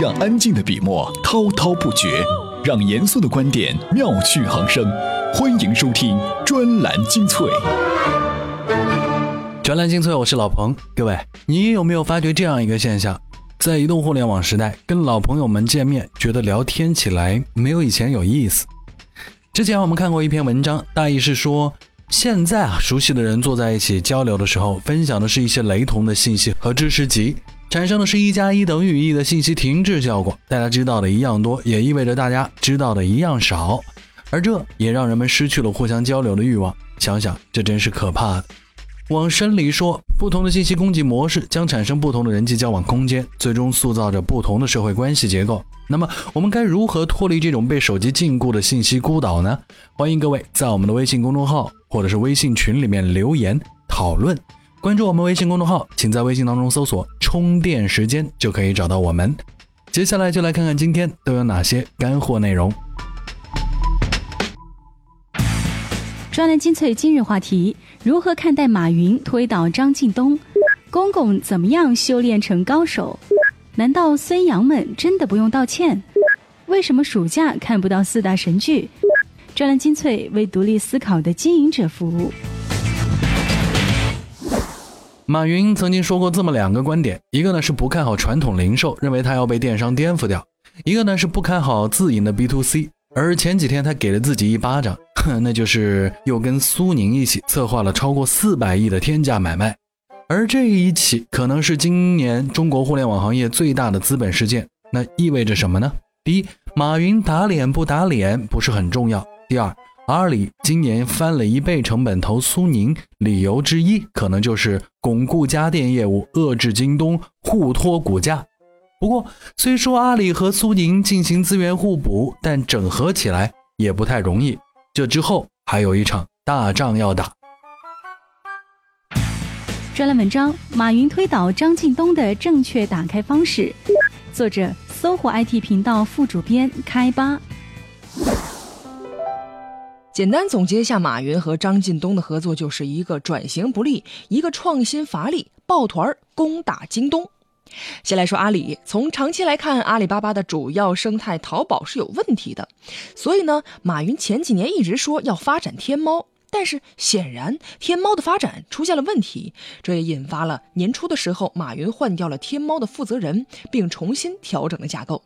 让安静的笔墨滔滔不绝，让严肃的观点妙趣横生。欢迎收听专栏精粹。专栏精粹，我是老彭。各位，你有没有发觉这样一个现象？在移动互联网时代，跟老朋友们见面，觉得聊天起来没有以前有意思。之前我们看过一篇文章，大意是说，现在啊，熟悉的人坐在一起交流的时候，分享的是一些雷同的信息和知识集，产生的是一加一等于一的信息停滞效果。大家知道的一样多，也意味着大家知道的一样少，而这也让人们失去了互相交流的欲望。想想，这真是可怕的。往深里说，不同的信息供给模式将产生不同的人际交往空间，最终塑造着不同的社会关系结构。那么，我们该如何脱离这种被手机禁锢的信息孤岛呢？欢迎各位在我们的微信公众号或者是微信群里面留言讨论。关注我们微信公众号，请在微信当中搜索“充电时间”就可以找到我们。接下来就来看看今天都有哪些干货内容。专栏精粹今日话题：如何看待马云推倒张近东？公公怎么样修炼成高手？难道孙杨们真的不用道歉？为什么暑假看不到四大神剧？专栏精粹为独立思考的经营者服务。马云曾经说过这么两个观点：一个呢是不看好传统零售，认为它要被电商颠覆掉；一个呢是不看好自营的 B to C。而前几天他给了自己一巴掌。哼 那就是又跟苏宁一起策划了超过四百亿的天价买卖，而这一起可能是今年中国互联网行业最大的资本事件。那意味着什么呢？第一，马云打脸不打脸不是很重要。第二，阿里今年翻了一倍成本投苏宁，理由之一可能就是巩固家电业务，遏制京东，互托股价。不过，虽说阿里和苏宁进行资源互补，但整合起来也不太容易。这之后还有一场大仗要打。专栏文章：马云推倒张近东的正确打开方式。作者：搜狐 IT 频道副主编开吧。简单总结一下，马云和张近东的合作就是一个转型不利，一个创新乏力，抱团攻打京东。先来说阿里，从长期来看，阿里巴巴的主要生态淘宝是有问题的，所以呢，马云前几年一直说要发展天猫，但是显然天猫的发展出现了问题，这也引发了年初的时候，马云换掉了天猫的负责人，并重新调整了架构。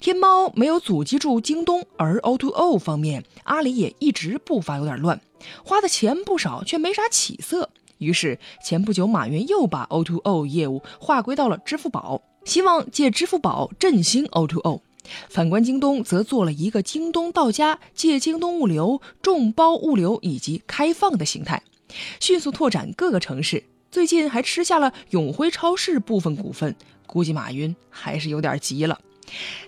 天猫没有阻击住京东，而 O2O 方面，阿里也一直步伐有点乱，花的钱不少，却没啥起色。于是前不久，马云又把 O2O 业务划归到了支付宝，希望借支付宝振兴 O2O。反观京东，则做了一个京东到家，借京东物流、众包物流以及开放的形态，迅速拓展各个城市。最近还吃下了永辉超市部分股份，估计马云还是有点急了。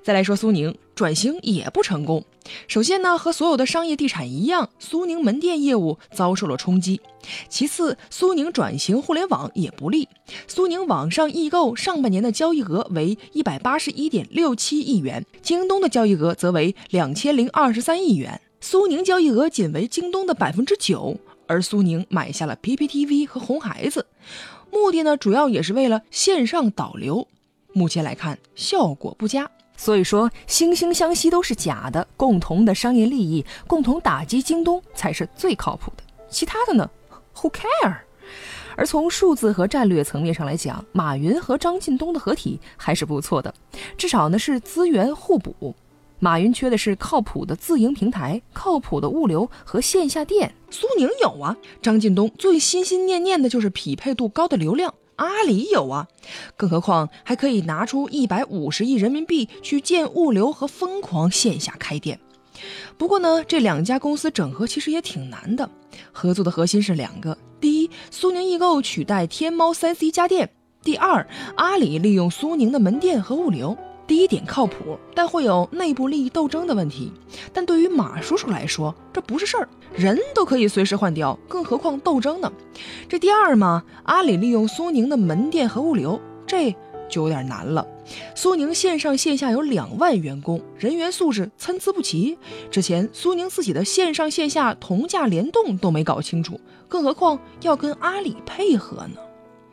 再来说苏宁转型也不成功。首先呢，和所有的商业地产一样，苏宁门店业务遭受了冲击。其次，苏宁转型互联网也不利。苏宁网上易购上半年的交易额为一百八十一点六七亿元，京东的交易额则为两千零二十三亿元。苏宁交易额仅为京东的百分之九，而苏宁买下了 PPTV 和红孩子，目的呢，主要也是为了线上导流。目前来看，效果不佳。所以说，惺惺相惜都是假的，共同的商业利益，共同打击京东才是最靠谱的。其他的呢，Who care？而从数字和战略层面上来讲，马云和张近东的合体还是不错的，至少呢是资源互补。马云缺的是靠谱的自营平台、靠谱的物流和线下店，苏宁有啊。张近东最心心念念的就是匹配度高的流量。阿里有啊，更何况还可以拿出一百五十亿人民币去建物流和疯狂线下开店。不过呢，这两家公司整合其实也挺难的。合作的核心是两个：第一，苏宁易购取代天猫三 C 家电；第二，阿里利用苏宁的门店和物流。第一点靠谱，但会有内部利益斗争的问题。但对于马叔叔来说，这不是事儿，人都可以随时换掉，更何况斗争呢？这第二嘛，阿里利用苏宁的门店和物流，这就有点难了。苏宁线上线下有两万员工，人员素质参差不齐。之前苏宁自己的线上线下同价联动都没搞清楚，更何况要跟阿里配合呢？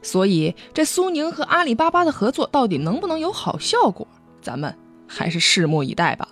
所以这苏宁和阿里巴巴的合作到底能不能有好效果？咱们还是拭目以待吧。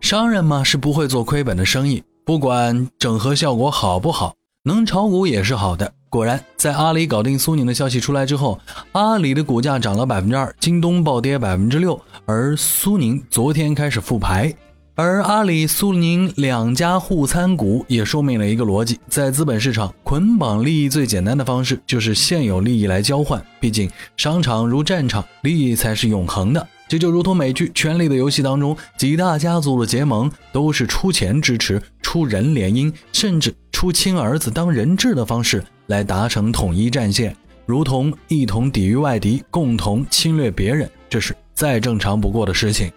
商人嘛是不会做亏本的生意，不管整合效果好不好，能炒股也是好的。果然，在阿里搞定苏宁的消息出来之后，阿里的股价涨了百分之二，京东暴跌百分之六，而苏宁昨天开始复牌。而阿里、苏宁两家互参股，也说明了一个逻辑：在资本市场，捆绑利益最简单的方式就是现有利益来交换。毕竟，商场如战场，利益才是永恒的。这就如同美剧《权力的游戏》当中，几大家族的结盟都是出钱支持、出人联姻，甚至出亲儿子当人质的方式来达成统一战线，如同一同抵御外敌，共同侵略别人，这是再正常不过的事情。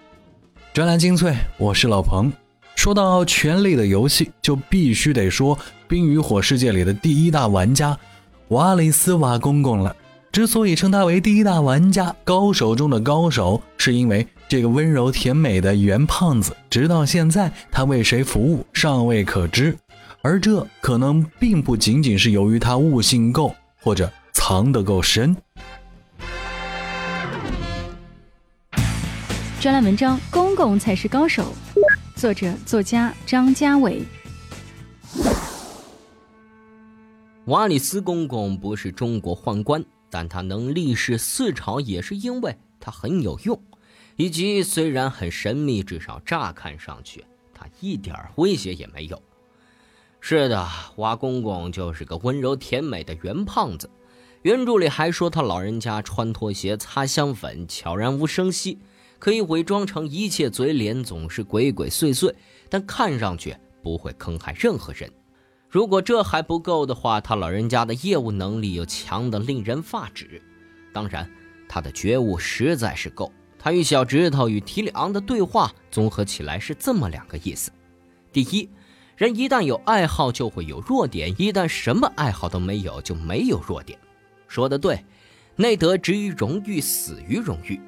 专栏精粹，我是老彭。说到《权力的游戏》，就必须得说《冰与火世界》里的第一大玩家瓦里斯瓦公公了。之所以称他为第一大玩家、高手中的高手，是因为这个温柔甜美的圆胖子，直到现在他为谁服务尚未可知。而这可能并不仅仅是由于他悟性够，或者藏得够深。专栏文章《公公才是高手》，作者作家张家伟。瓦里斯公公不是中国宦官，但他能立世四朝，也是因为他很有用，以及虽然很神秘，至少乍看上去他一点威胁也没有。是的，瓦公公就是个温柔甜美的圆胖子。原著里还说他老人家穿拖鞋、擦香粉，悄然无声息。可以伪装成一切嘴脸总是鬼鬼祟祟，但看上去不会坑害任何人。如果这还不够的话，他老人家的业务能力又强得令人发指。当然，他的觉悟实在是够。他与小指头与提里昂的对话综合起来是这么两个意思：第一，人一旦有爱好就会有弱点，一旦什么爱好都没有就没有弱点。说得对，内德执于荣誉，死于荣誉。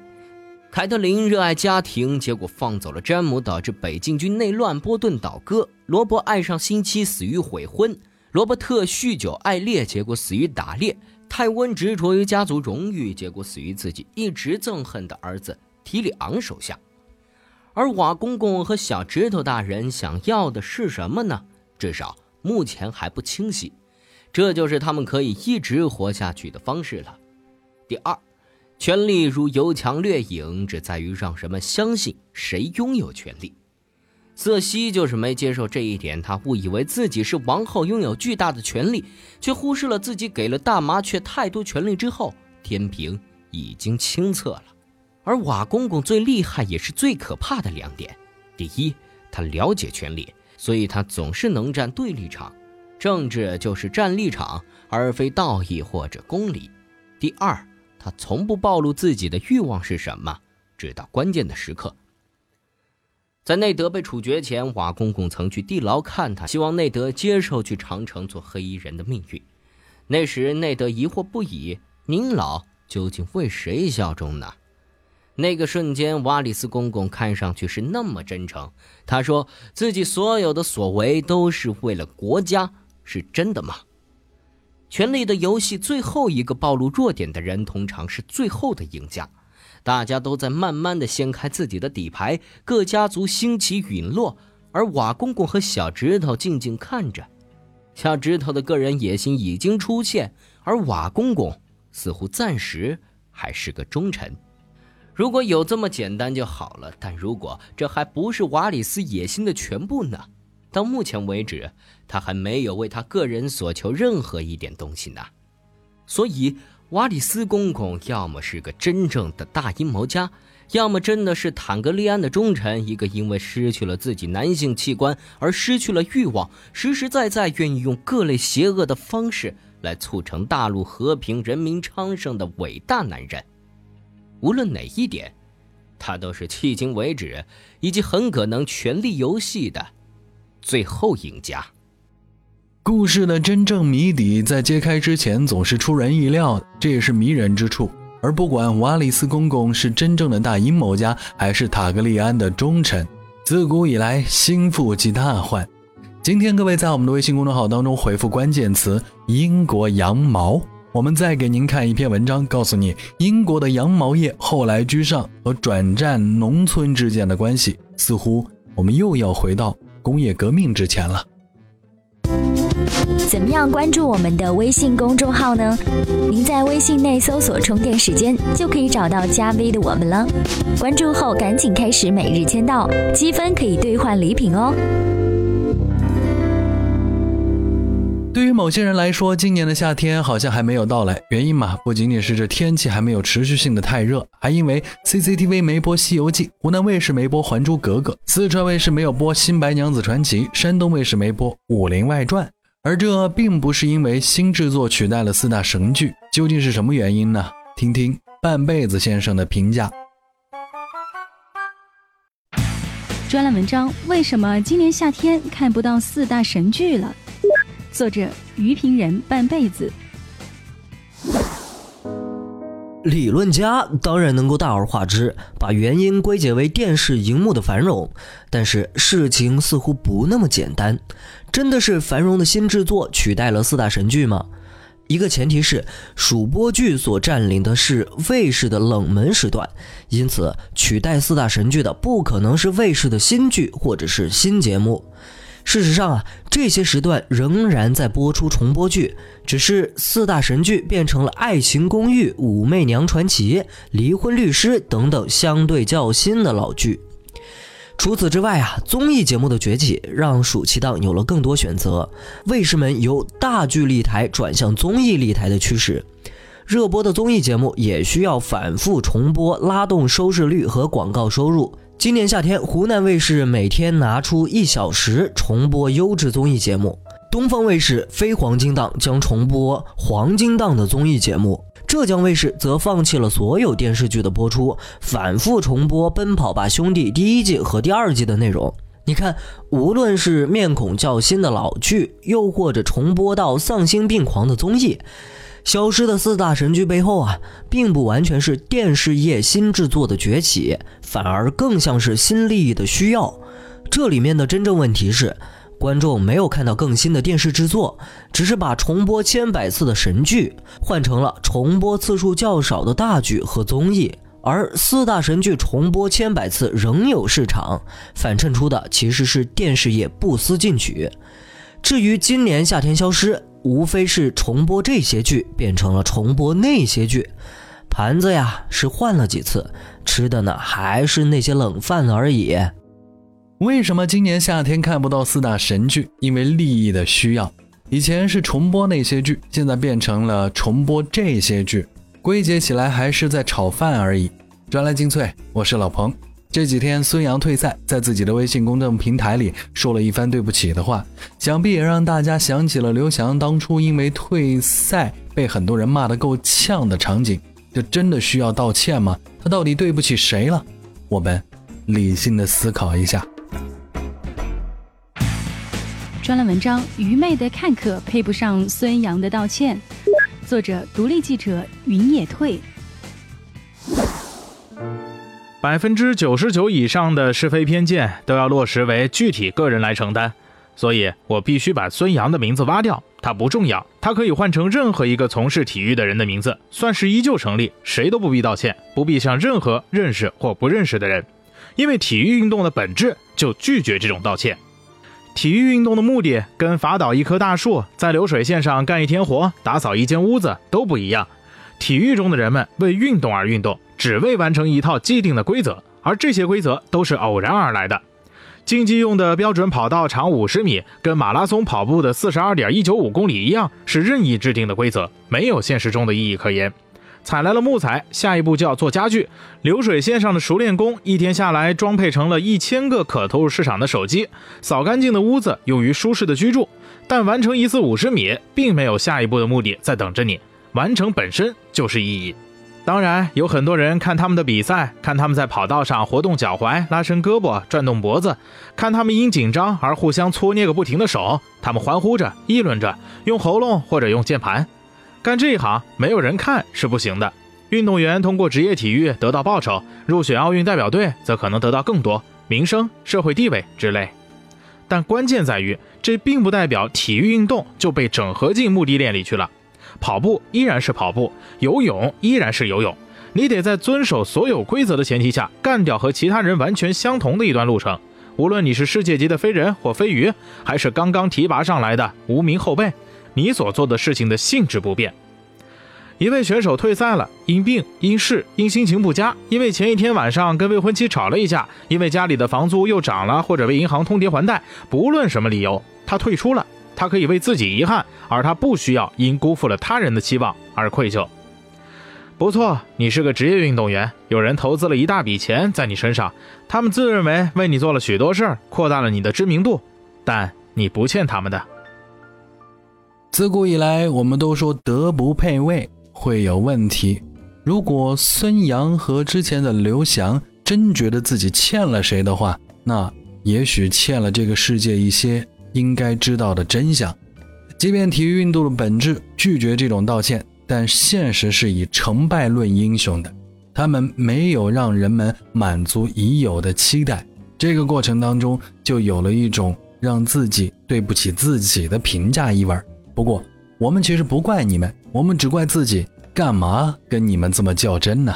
凯特琳热爱家庭，结果放走了詹姆，导致北境军内乱，波顿倒戈。罗伯爱上新妻，死于悔婚。罗伯特酗酒爱猎，结果死于打猎。泰温执着于家族荣誉，结果死于自己一直憎恨的儿子提里昂手下。而瓦公公和小指头大人想要的是什么呢？至少目前还不清晰。这就是他们可以一直活下去的方式了。第二。权力如油墙掠影，只在于让人们相信谁拥有权力。瑟西就是没接受这一点，他误以为自己是王后，拥有巨大的权力，却忽视了自己给了大麻雀太多权力之后，天平已经清澈了。而瓦公公最厉害也是最可怕的两点：第一，他了解权力，所以他总是能站对立场，政治就是站立场，而非道义或者公理；第二。他从不暴露自己的欲望是什么，直到关键的时刻。在内德被处决前，瓦公公曾去地牢看他，希望内德接受去长城做黑衣人的命运。那时内德疑惑不已：您老究竟为谁效忠呢？那个瞬间，瓦里斯公公看上去是那么真诚。他说自己所有的所为都是为了国家，是真的吗？权力的游戏最后一个暴露弱点的人，通常是最后的赢家。大家都在慢慢的掀开自己的底牌，各家族兴起陨落，而瓦公公和小指头静静看着。小指头的个人野心已经出现，而瓦公公似乎暂时还是个忠臣。如果有这么简单就好了，但如果这还不是瓦里斯野心的全部呢？到目前为止，他还没有为他个人所求任何一点东西呢。所以，瓦里斯公公要么是个真正的大阴谋家，要么真的是坦格利安的忠臣，一个因为失去了自己男性器官而失去了欲望，实实在在愿意用各类邪恶的方式来促成大陆和平、人民昌盛的伟大男人。无论哪一点，他都是迄今为止以及很可能权力游戏的。最后赢家。故事的真正谜底在揭开之前总是出人意料，这也是迷人之处。而不管瓦里斯公公是真正的大阴谋家，还是塔格利安的忠臣，自古以来心腹即大患。今天各位在我们的微信公众号当中回复关键词“英国羊毛”，我们再给您看一篇文章，告诉你英国的羊毛业后来居上和转战农村之间的关系。似乎我们又要回到工业革命之前了。怎么样关注我们的微信公众号呢？您在微信内搜索“充电时间”，就可以找到加 V 的我们了。关注后赶紧开始每日签到，积分可以兑换礼品哦。对于某些人来说，今年的夏天好像还没有到来。原因嘛，不仅仅是这天气还没有持续性的太热，还因为 CCTV 没播《西游记》，湖南卫视没播《还珠格格》，四川卫视没有播《新白娘子传奇》，山东卫视没播《武林外传》。而这并不是因为新制作取代了四大神剧，究竟是什么原因呢？听听半辈子先生的评价。专栏文章：为什么今年夏天看不到四大神剧了？作者于平人半辈子。理论家当然能够大而化之，把原因归结为电视荧幕的繁荣，但是事情似乎不那么简单。真的是繁荣的新制作取代了四大神剧吗？一个前提是，数播剧所占领的是卫视的冷门时段，因此取代四大神剧的不可能是卫视的新剧或者是新节目。事实上啊，这些时段仍然在播出重播剧，只是四大神剧变成了《爱情公寓》《武媚娘传奇》《离婚律师》等等相对较新的老剧。除此之外啊，综艺节目的崛起让暑期档有了更多选择，卫视们由大剧立台转向综艺立台的趋势。热播的综艺节目也需要反复重播，拉动收视率和广告收入。今年夏天，湖南卫视每天拿出一小时重播优质综艺节目，东方卫视非黄金档将重播黄金档的综艺节目，浙江卫视则放弃了所有电视剧的播出，反复重播《奔跑吧兄弟》第一季和第二季的内容。你看，无论是面孔较新的老剧，又或者重播到丧心病狂的综艺。消失的四大神剧背后啊，并不完全是电视业新制作的崛起，反而更像是新利益的需要。这里面的真正问题是，观众没有看到更新的电视制作，只是把重播千百次的神剧换成了重播次数较少的大剧和综艺，而四大神剧重播千百次仍有市场，反衬出的其实是电视业不思进取。至于今年夏天消失。无非是重播这些剧变成了重播那些剧，盘子呀是换了几次，吃的呢还是那些冷饭而已。为什么今年夏天看不到四大神剧？因为利益的需要。以前是重播那些剧，现在变成了重播这些剧，归结起来还是在炒饭而已。专栏精粹，我是老彭。这几天孙杨退赛，在自己的微信公众平台里说了一番对不起的话，想必也让大家想起了刘翔当初因为退赛被很多人骂得够呛的场景。这真的需要道歉吗？他到底对不起谁了？我们理性的思考一下。专栏文章：愚昧的看客配不上孙杨的道歉。作者：独立记者云野退。百分之九十九以上的是非偏见都要落实为具体个人来承担，所以我必须把孙杨的名字挖掉，他不重要，他可以换成任何一个从事体育的人的名字，算是依旧成立，谁都不必道歉，不必向任何认识或不认识的人，因为体育运动的本质就拒绝这种道歉。体育运动的目的跟伐倒一棵大树、在流水线上干一天活、打扫一间屋子都不一样。体育中的人们为运动而运动，只为完成一套既定的规则，而这些规则都是偶然而来的。竞技用的标准跑道长五十米，跟马拉松跑步的四十二点一九五公里一样，是任意制定的规则，没有现实中的意义可言。采来了木材，下一步就要做家具。流水线上的熟练工，一天下来装配成了一千个可投入市场的手机，扫干净的屋子用于舒适的居住。但完成一次五十米，并没有下一步的目的在等着你。完成本身就是意义。当然，有很多人看他们的比赛，看他们在跑道上活动脚踝、拉伸胳膊、转动脖子，看他们因紧张而互相搓捏个不停的手，他们欢呼着、议论着，用喉咙或者用键盘。干这一行，没有人看是不行的。运动员通过职业体育得到报酬，入选奥运代表队则可能得到更多名声、社会地位之类。但关键在于，这并不代表体育运动就被整合进目的链里去了。跑步依然是跑步，游泳依然是游泳。你得在遵守所有规则的前提下，干掉和其他人完全相同的一段路程。无论你是世界级的飞人或飞鱼，还是刚刚提拔上来的无名后辈，你所做的事情的性质不变。一位选手退赛了，因病、因事、因心情不佳，因为前一天晚上跟未婚妻吵了一架，因为家里的房租又涨了，或者为银行通牒还贷，不论什么理由，他退出了。他可以为自己遗憾，而他不需要因辜负了他人的期望而愧疚。不错，你是个职业运动员，有人投资了一大笔钱在你身上，他们自认为为你做了许多事儿，扩大了你的知名度，但你不欠他们的。自古以来，我们都说德不配位。会有问题。如果孙杨和之前的刘翔真觉得自己欠了谁的话，那也许欠了这个世界一些应该知道的真相。即便体育运动的本质拒绝这种道歉，但现实是以成败论英雄的。他们没有让人们满足已有的期待，这个过程当中就有了一种让自己对不起自己的评价意味。不过，我们其实不怪你们，我们只怪自己，干嘛跟你们这么较真呢？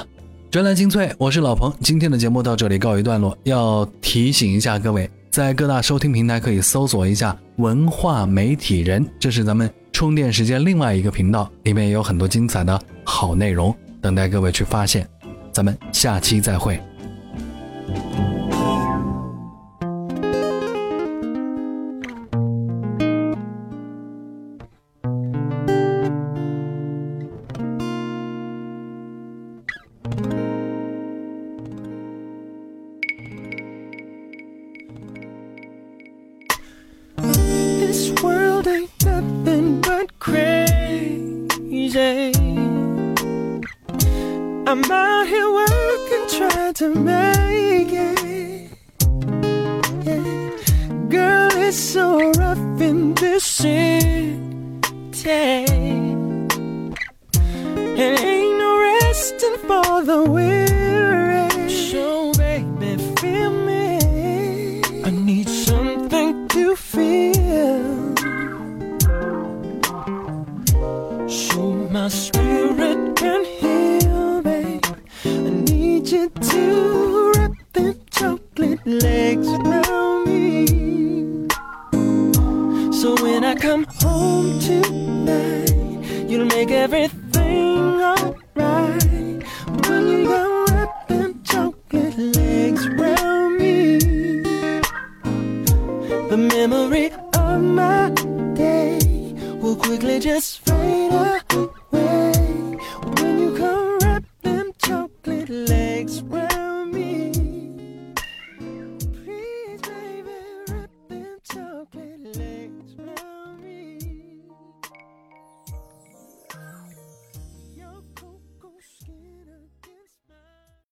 专栏精粹，我是老彭，今天的节目到这里告一段落。要提醒一下各位，在各大收听平台可以搜索一下“文化媒体人”，这是咱们充电时间另外一个频道，里面也有很多精彩的好内容等待各位去发现。咱们下期再会。Alright. When you go wrap them chocolate legs around me, the memory of my day will quickly just fade away.